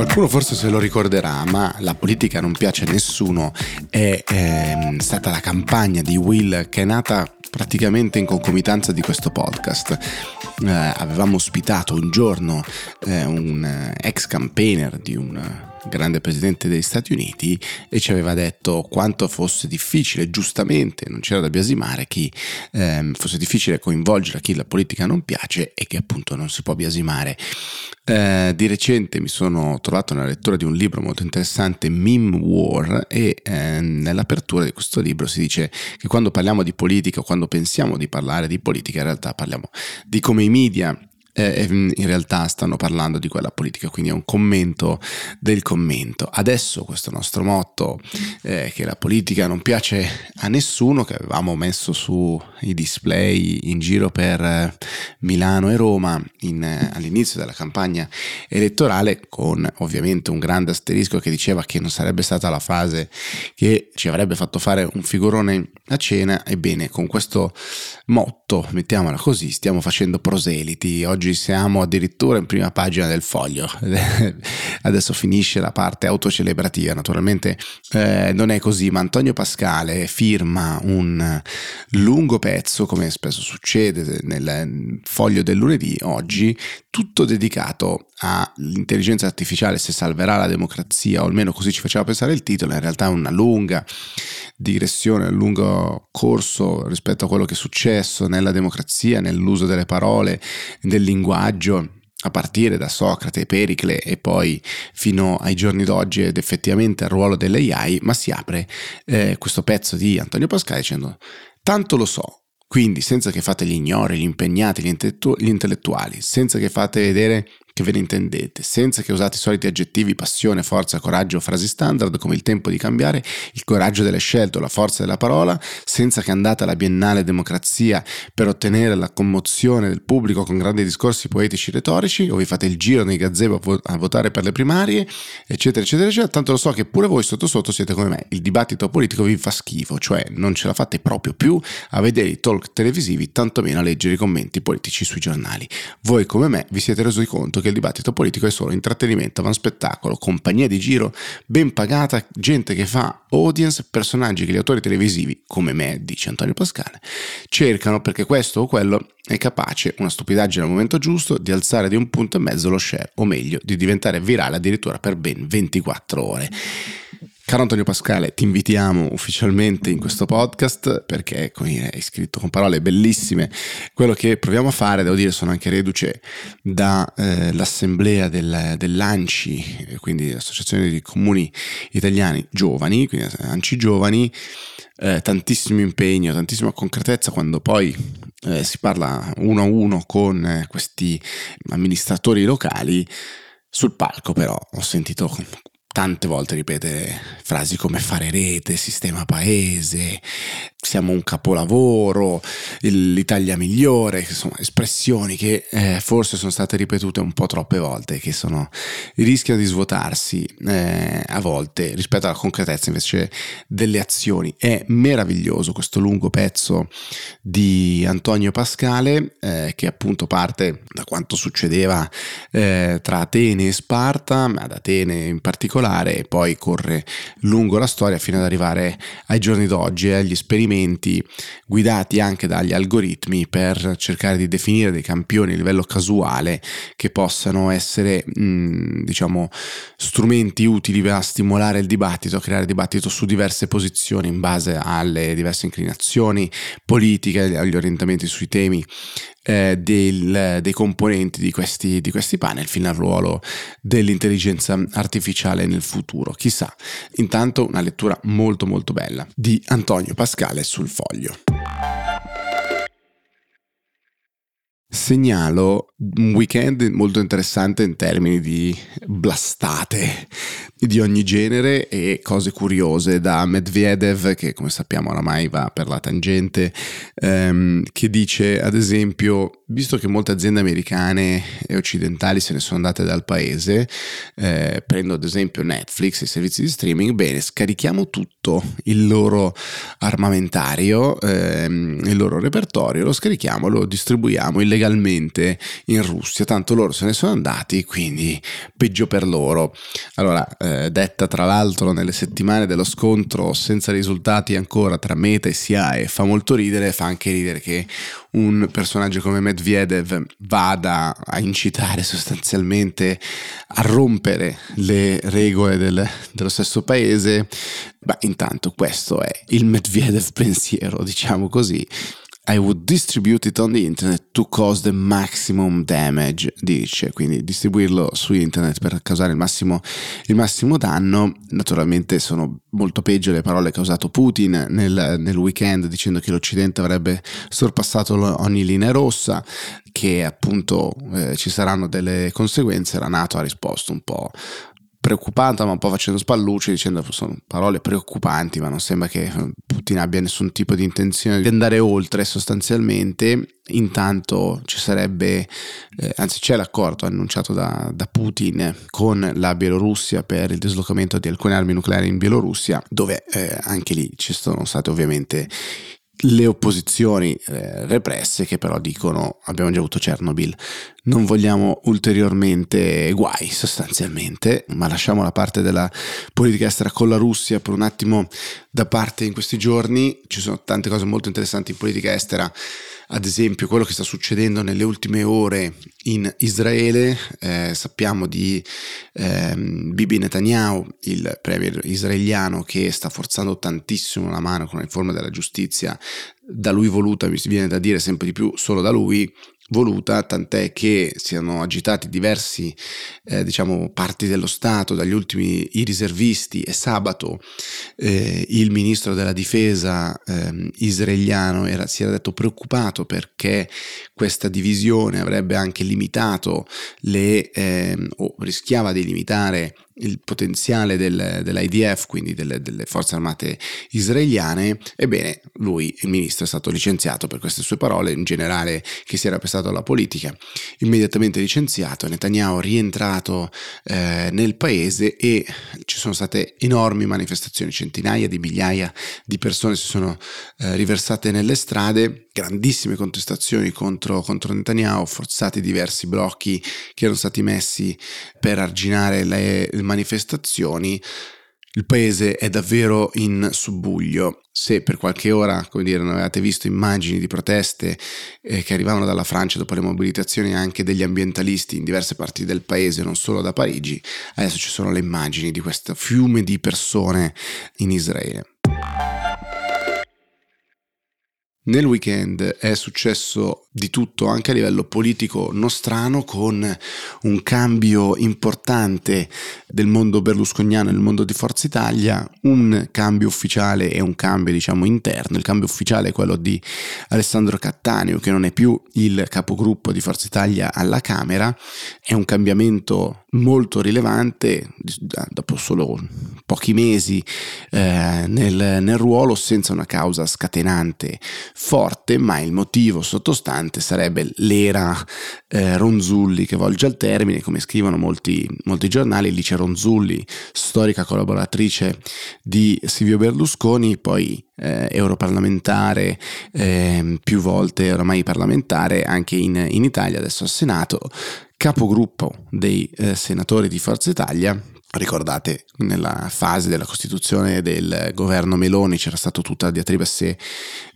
Qualcuno forse se lo ricorderà, ma la politica non piace a nessuno. È ehm, stata la campagna di Will che è nata praticamente in concomitanza di questo podcast. Eh, avevamo ospitato un giorno eh, un eh, ex campaigner di un grande presidente degli Stati Uniti, e ci aveva detto quanto fosse difficile, giustamente, non c'era da biasimare, chi ehm, fosse difficile coinvolgere a chi la politica non piace e che appunto non si può biasimare. Eh, di recente mi sono trovato nella lettura di un libro molto interessante, Meme War, e eh, nell'apertura di questo libro si dice che quando parliamo di politica o quando pensiamo di parlare di politica, in realtà parliamo di come i media eh, in realtà stanno parlando di quella politica, quindi è un commento del commento. Adesso questo nostro motto, eh, che la politica non piace a nessuno, che avevamo messo sui display in giro per eh, Milano e Roma in, eh, all'inizio della campagna elettorale, con ovviamente un grande asterisco che diceva che non sarebbe stata la fase che ci avrebbe fatto fare un figurone a cena, ebbene con questo motto, mettiamola così, stiamo facendo proseliti. Oggi oggi siamo addirittura in prima pagina del foglio. Adesso finisce la parte autocelebrativa, naturalmente eh, non è così, ma Antonio Pascale firma un lungo pezzo, come spesso succede nel foglio del lunedì, oggi, tutto dedicato all'intelligenza artificiale, se salverà la democrazia, o almeno così ci faceva pensare il titolo, in realtà è una lunga digressione, un lungo corso rispetto a quello che è successo nella democrazia, nell'uso delle parole, del linguaggio a partire da Socrate, Pericle e poi fino ai giorni d'oggi ed effettivamente al ruolo dell'AI, ma si apre eh, questo pezzo di Antonio Pascale dicendo tanto lo so, quindi senza che fate gli ignori, gli impegnati, gli, intellettuali, senza che fate vedere che ve ne intendete, senza che usate i soliti aggettivi passione, forza, coraggio, frasi standard come il tempo di cambiare, il coraggio delle scelte o la forza della parola, senza che andate alla biennale democrazia per ottenere la commozione del pubblico con grandi discorsi poetici retorici, o vi fate il giro nei gazebo a votare per le primarie, eccetera, eccetera, eccetera. Tanto lo so che pure voi sotto sotto siete come me, il dibattito politico vi fa schifo, cioè non ce la fate proprio più a vedere i talk televisivi, tantomeno a leggere i commenti politici sui giornali. Voi come me vi siete resi conto che il dibattito politico è solo intrattenimento, van spettacolo, compagnia di giro ben pagata, gente che fa audience, personaggi che gli autori televisivi, come me, dice Antonio Pascale, cercano perché questo o quello è capace, una stupidaggine al momento giusto, di alzare di un punto e mezzo lo share, o meglio, di diventare virale addirittura per ben 24 ore. Caro Antonio Pascale, ti invitiamo ufficialmente in questo podcast perché come hai scritto con parole bellissime quello che proviamo a fare, devo dire, sono anche reduce dall'assemblea eh, del, dell'ANCI, quindi l'Associazione di Comuni Italiani Giovani, quindi ANCI Giovani, eh, tantissimo impegno, tantissima concretezza quando poi eh, si parla uno a uno con eh, questi amministratori locali. Sul palco però ho sentito tante volte ripete frasi come fare rete, sistema paese, siamo un capolavoro, l'Italia migliore, sono espressioni che eh, forse sono state ripetute un po' troppe volte, che sono, rischiano di svuotarsi eh, a volte rispetto alla concretezza invece delle azioni. È meraviglioso questo lungo pezzo di Antonio Pascale eh, che appunto parte da quanto succedeva eh, tra Atene e Sparta, ma ad Atene in particolare e poi corre lungo la storia fino ad arrivare ai giorni d'oggi, agli esperimenti guidati anche dagli algoritmi per cercare di definire dei campioni a livello casuale che possano essere mh, diciamo strumenti utili a stimolare il dibattito, a creare dibattito su diverse posizioni in base alle diverse inclinazioni politiche, agli orientamenti sui temi eh, del, dei componenti di questi, di questi panel fino al ruolo dell'intelligenza artificiale nel futuro. Chissà, intanto una lettura molto molto bella di Antonio Pascale sul foglio. Segnalo un weekend molto interessante in termini di blastate di ogni genere e cose curiose da Medvedev che come sappiamo oramai va per la tangente ehm, che dice ad esempio visto che molte aziende americane e occidentali se ne sono andate dal paese eh, prendo ad esempio Netflix e i servizi di streaming bene scarichiamo tutto il loro armamentario ehm, il loro repertorio lo scarichiamo lo distribuiamo illegalmente legalmente in Russia, tanto loro se ne sono andati, quindi peggio per loro. Allora, eh, detta tra l'altro nelle settimane dello scontro senza risultati ancora tra Meta e SIAE, fa molto ridere, fa anche ridere che un personaggio come Medvedev vada a incitare sostanzialmente a rompere le regole del, dello stesso paese. Beh, intanto questo è il Medvedev pensiero, diciamo così, i would distribute it on the internet to cause the maximum damage, dice, quindi distribuirlo su internet per causare il massimo, il massimo danno. Naturalmente sono molto peggio le parole che ha usato Putin nel, nel weekend dicendo che l'Occidente avrebbe sorpassato ogni linea rossa, che appunto eh, ci saranno delle conseguenze. La Nato ha risposto un po' preoccupata ma un po' facendo spallucce dicendo sono parole preoccupanti ma non sembra che Putin abbia nessun tipo di intenzione di andare oltre sostanzialmente. Intanto ci sarebbe eh, anzi c'è l'accordo annunciato da, da, Putin con la Bielorussia per il dislocamento di alcune armi nucleari in Bielorussia dove eh, anche lì ci sono state ovviamente le opposizioni eh, represse che però dicono abbiamo già avuto Chernobyl, non vogliamo ulteriormente guai sostanzialmente, ma lasciamo la parte della politica estera con la Russia per un attimo da parte in questi giorni, ci sono tante cose molto interessanti in politica estera ad esempio quello che sta succedendo nelle ultime ore in Israele, eh, sappiamo di eh, Bibi Netanyahu, il premier israeliano che sta forzando tantissimo la mano con la riforma della giustizia, da lui voluta, mi viene da dire sempre di più solo da lui, voluta, tant'è che siano agitati diversi eh, diciamo, parti dello Stato, dagli ultimi i riservisti e sabato eh, il ministro della difesa eh, israeliano era, si era detto preoccupato perché questa divisione avrebbe anche limitato le, ehm, o rischiava di limitare il potenziale del, dell'IDF, quindi delle, delle, forze armate israeliane, ebbene lui, il ministro, è stato licenziato per queste sue parole, in generale che si era prestato alla politica, immediatamente licenziato, Netanyahu rientrato eh, nel paese e ci sono state enormi manifestazioni, centinaia di migliaia di persone si sono eh, riversate nelle strade, grandissime contestazioni contro, contro Netanyahu, forzati diversi blocchi che erano stati messi per arginare le, le manifestazioni. Il paese è davvero in subbuglio. Se per qualche ora, come dire, non avevate visto immagini di proteste eh, che arrivavano dalla Francia dopo le mobilitazioni anche degli ambientalisti in diverse parti del paese, non solo da Parigi, adesso ci sono le immagini di questo fiume di persone in Israele. Nel weekend è successo di tutto anche a livello politico nostrano con un cambio importante del mondo berlusconiano e del mondo di Forza Italia, un cambio ufficiale e un cambio diciamo interno. Il cambio ufficiale è quello di Alessandro Cattaneo che non è più il capogruppo di Forza Italia alla Camera, è un cambiamento molto rilevante dopo solo pochi mesi eh, nel, nel ruolo senza una causa scatenante forte, ma il motivo sottostante sarebbe l'era eh, Ronzulli che volge al termine, come scrivono molti, molti giornali, Lice Ronzulli, storica collaboratrice di Silvio Berlusconi, poi eh, europarlamentare, eh, più volte oramai parlamentare anche in, in Italia, adesso al Senato, capogruppo dei eh, senatori di Forza Italia. Ricordate, nella fase della costituzione del governo Meloni c'era stata tutta la diatriba se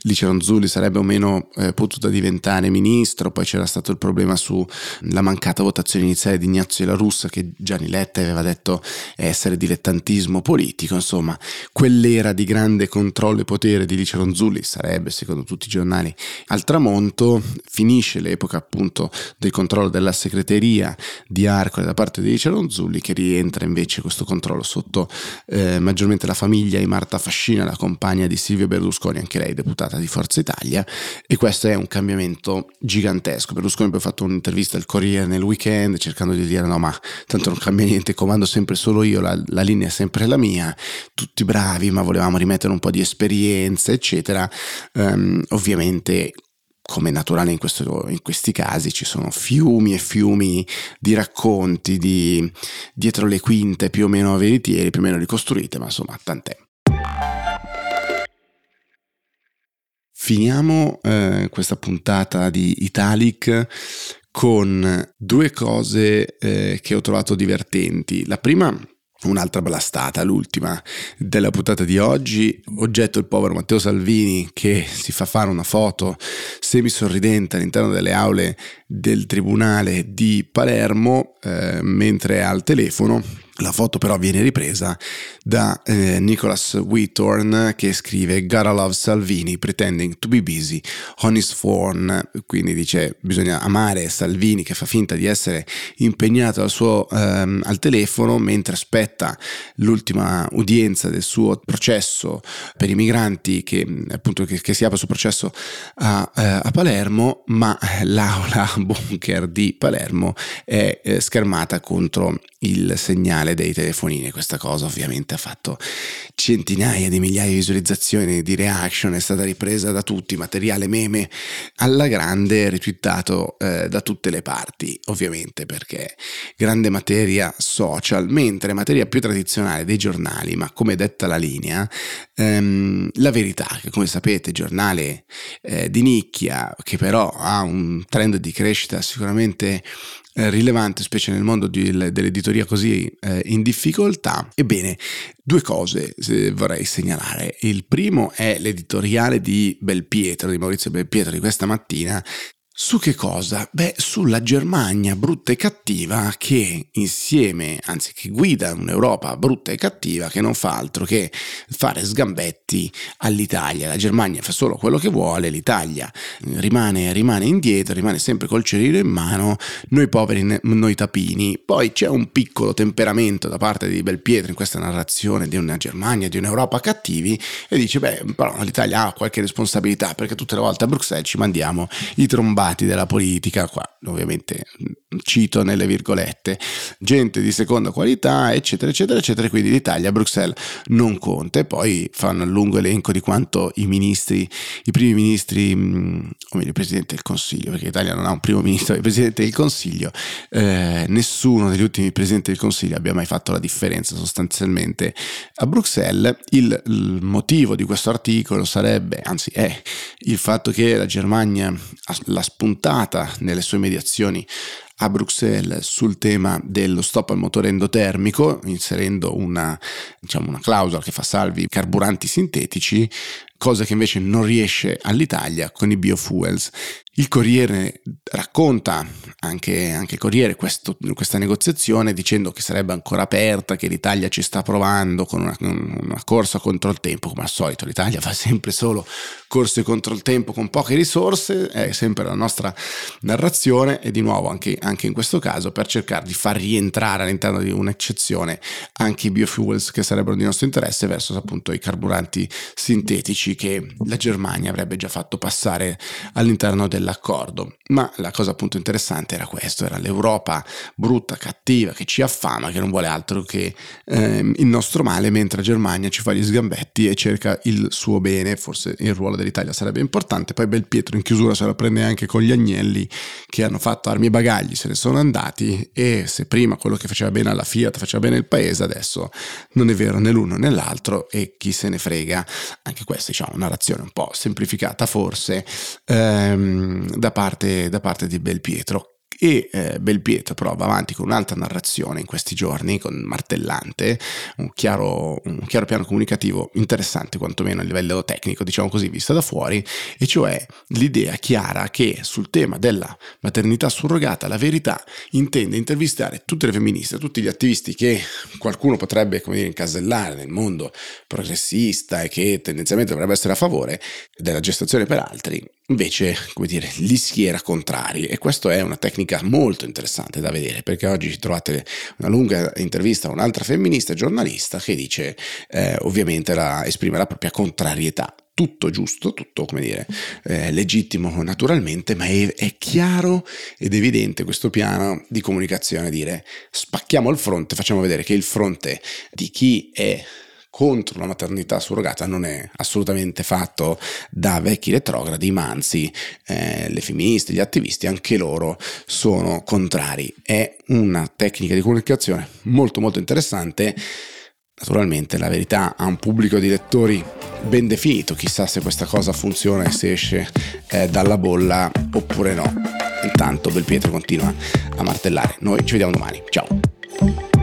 Lice Ronzulli sarebbe o meno eh, potuta diventare ministro, poi c'era stato il problema sulla mancata votazione iniziale di Ignazio La Russa che Gianni Letta aveva detto essere dilettantismo politico, insomma quell'era di grande controllo e potere di Lice Ronzulli sarebbe secondo tutti i giornali al tramonto, finisce l'epoca appunto del controllo della segreteria di Arcole da parte di Lice Ronzulli che rientra invece questo controllo sotto eh, maggiormente la famiglia di Marta Fascina, la compagna di Silvio Berlusconi, anche lei deputata di Forza Italia, e questo è un cambiamento gigantesco. Berlusconi poi ha fatto un'intervista al Corriere nel weekend cercando di dire no ma tanto non cambia niente, comando sempre solo io, la, la linea è sempre la mia, tutti bravi ma volevamo rimettere un po' di esperienza eccetera. Um, ovviamente come naturale in, questo, in, questi casi ci sono fiumi e fiumi di racconti di dietro le quinte più o meno veritieri, più o meno ricostruite, ma insomma tant'è. Finiamo eh, questa puntata di Italic con due cose eh, che ho trovato divertenti. La prima un'altra blastata, l'ultima della puntata di oggi, oggetto il povero Matteo Salvini che si fa fare una foto semisorridente all'interno delle aule del Tribunale di Palermo eh, mentre è al telefono la foto però viene ripresa da eh, Nicholas Whitthorn che scrive Gotta love Salvini pretending to be busy on his phone, quindi dice bisogna amare Salvini che fa finta di essere impegnato al, suo, ehm, al telefono mentre aspetta l'ultima udienza del suo processo per i migranti che appunto che, che si apre sul processo a, eh, a, Palermo, ma l'aula bunker di Palermo è eh, schermata contro il segnale dei telefonini. Questa cosa ovviamente ha fatto centinaia di migliaia di visualizzazioni, di reaction, è stata ripresa da tutti, materiale meme alla grande, ritwittato eh, da tutte le parti, ovviamente perché grande materia social, mentre materia più tradizionale dei giornali, ma come detta la linea, ehm, la verità, che come sapete giornale eh, di nicchia, che però ha un trend di crescita sicuramente eh, rilevante, specie nel mondo di, dell'editoria così eh, in difficoltà. Ebbene, due cose vorrei segnalare. Il primo è l'editoriale di Belpietro, di Maurizio Belpietro di questa mattina, su che cosa? Beh, sulla Germania brutta e cattiva che insieme, anzi che guida un'Europa brutta e cattiva che non fa altro che fare sgambetti all'Italia. La Germania fa solo quello che vuole, l'Italia rimane, rimane indietro, rimane sempre col cerino in mano, noi poveri, noi tapini. Poi c'è un piccolo temperamento da parte di Belpietro in questa narrazione di una Germania, di un'Europa cattivi e dice, beh, però l'Italia ha qualche responsabilità perché tutte le volte a Bruxelles ci mandiamo i trombati malvati della politica, qua ovviamente cito nelle virgolette, gente di seconda qualità, eccetera, eccetera, eccetera, quindi l'Italia Bruxelles non conta e poi fanno un lungo elenco di quanto i ministri, i primi ministri, o meglio il Presidente del Consiglio, perché l'Italia non ha un primo ministro, il Presidente del Consiglio, eh, nessuno degli ultimi Presidenti del Consiglio abbia mai fatto la differenza sostanzialmente a Bruxelles. Il, il motivo di questo articolo sarebbe, anzi è, il fatto che la Germania l'ha spuntata nelle sue mediazioni a Bruxelles sul tema dello stop al motore endotermico, inserendo una, diciamo, una clausola che fa salvi i carburanti sintetici, cosa che invece non riesce all'Italia con i biofuels. Il Corriere racconta, anche, anche Corriere, questo, questa negoziazione dicendo che sarebbe ancora aperta, che l'Italia ci sta provando con una, una, corsa contro il tempo, come al solito l'Italia fa sempre solo corse contro il tempo con poche risorse, è sempre la nostra narrazione e di nuovo anche, anche in questo caso per cercare di far rientrare all'interno di un'eccezione anche i biofuels che sarebbero di nostro interesse verso appunto i carburanti sintetici che la Germania avrebbe già fatto passare all'interno del dell'accordo. Ma la cosa appunto interessante era questo, era l'Europa brutta, cattiva, che ci affama, che non vuole altro che eh, il nostro male, mentre Germania ci fa gli sgambetti e cerca il suo bene, forse il ruolo dell'Italia sarebbe importante, poi Belpietro in chiusura se la prende anche con gli agnelli che hanno fatto armi e bagagli, se ne sono andati e se prima quello che faceva bene alla Fiat faceva bene il paese, adesso non è vero né l'uno né l'altro e chi se ne frega, anche questa diciamo una narrazione un po' semplificata forse, ehm, da, parte, da parte di Belpietro e eh, Belpietro però va avanti con un'altra narrazione in questi giorni, con martellante, un chiaro, un chiaro piano comunicativo interessante quantomeno a livello tecnico, diciamo così, vista da fuori, e cioè l'idea chiara che sul tema della maternità surrogata la verità intende intervistare tutte le femministe, tutti gli attivisti che qualcuno potrebbe come dire, incasellare nel mondo progressista e che tendenzialmente dovrebbe essere a favore della gestazione per altri, invece, come dire, li schiera contrari. E questa è una tecnica molto interessante da vedere perché oggi trovate una lunga intervista a un'altra femminista giornalista che dice eh, ovviamente la, esprime la propria contrarietà. Tutto giusto, tutto come dire eh, legittimo naturalmente, ma è, è, chiaro ed evidente questo piano di comunicazione, dire spacchiamo il fronte, facciamo vedere che il fronte di chi è contro la maternità surrogata non è assolutamente fatto da vecchi retrogradi, ma anzi eh, le femministe, gli attivisti, anche loro sono contrari. È una tecnica di comunicazione molto molto interessante Naturalmente la verità ha un pubblico di lettori ben definito, chissà se questa cosa funziona e se esce eh, dalla bolla oppure no. Intanto Belpietro continua a martellare. Noi ci vediamo domani. Ciao.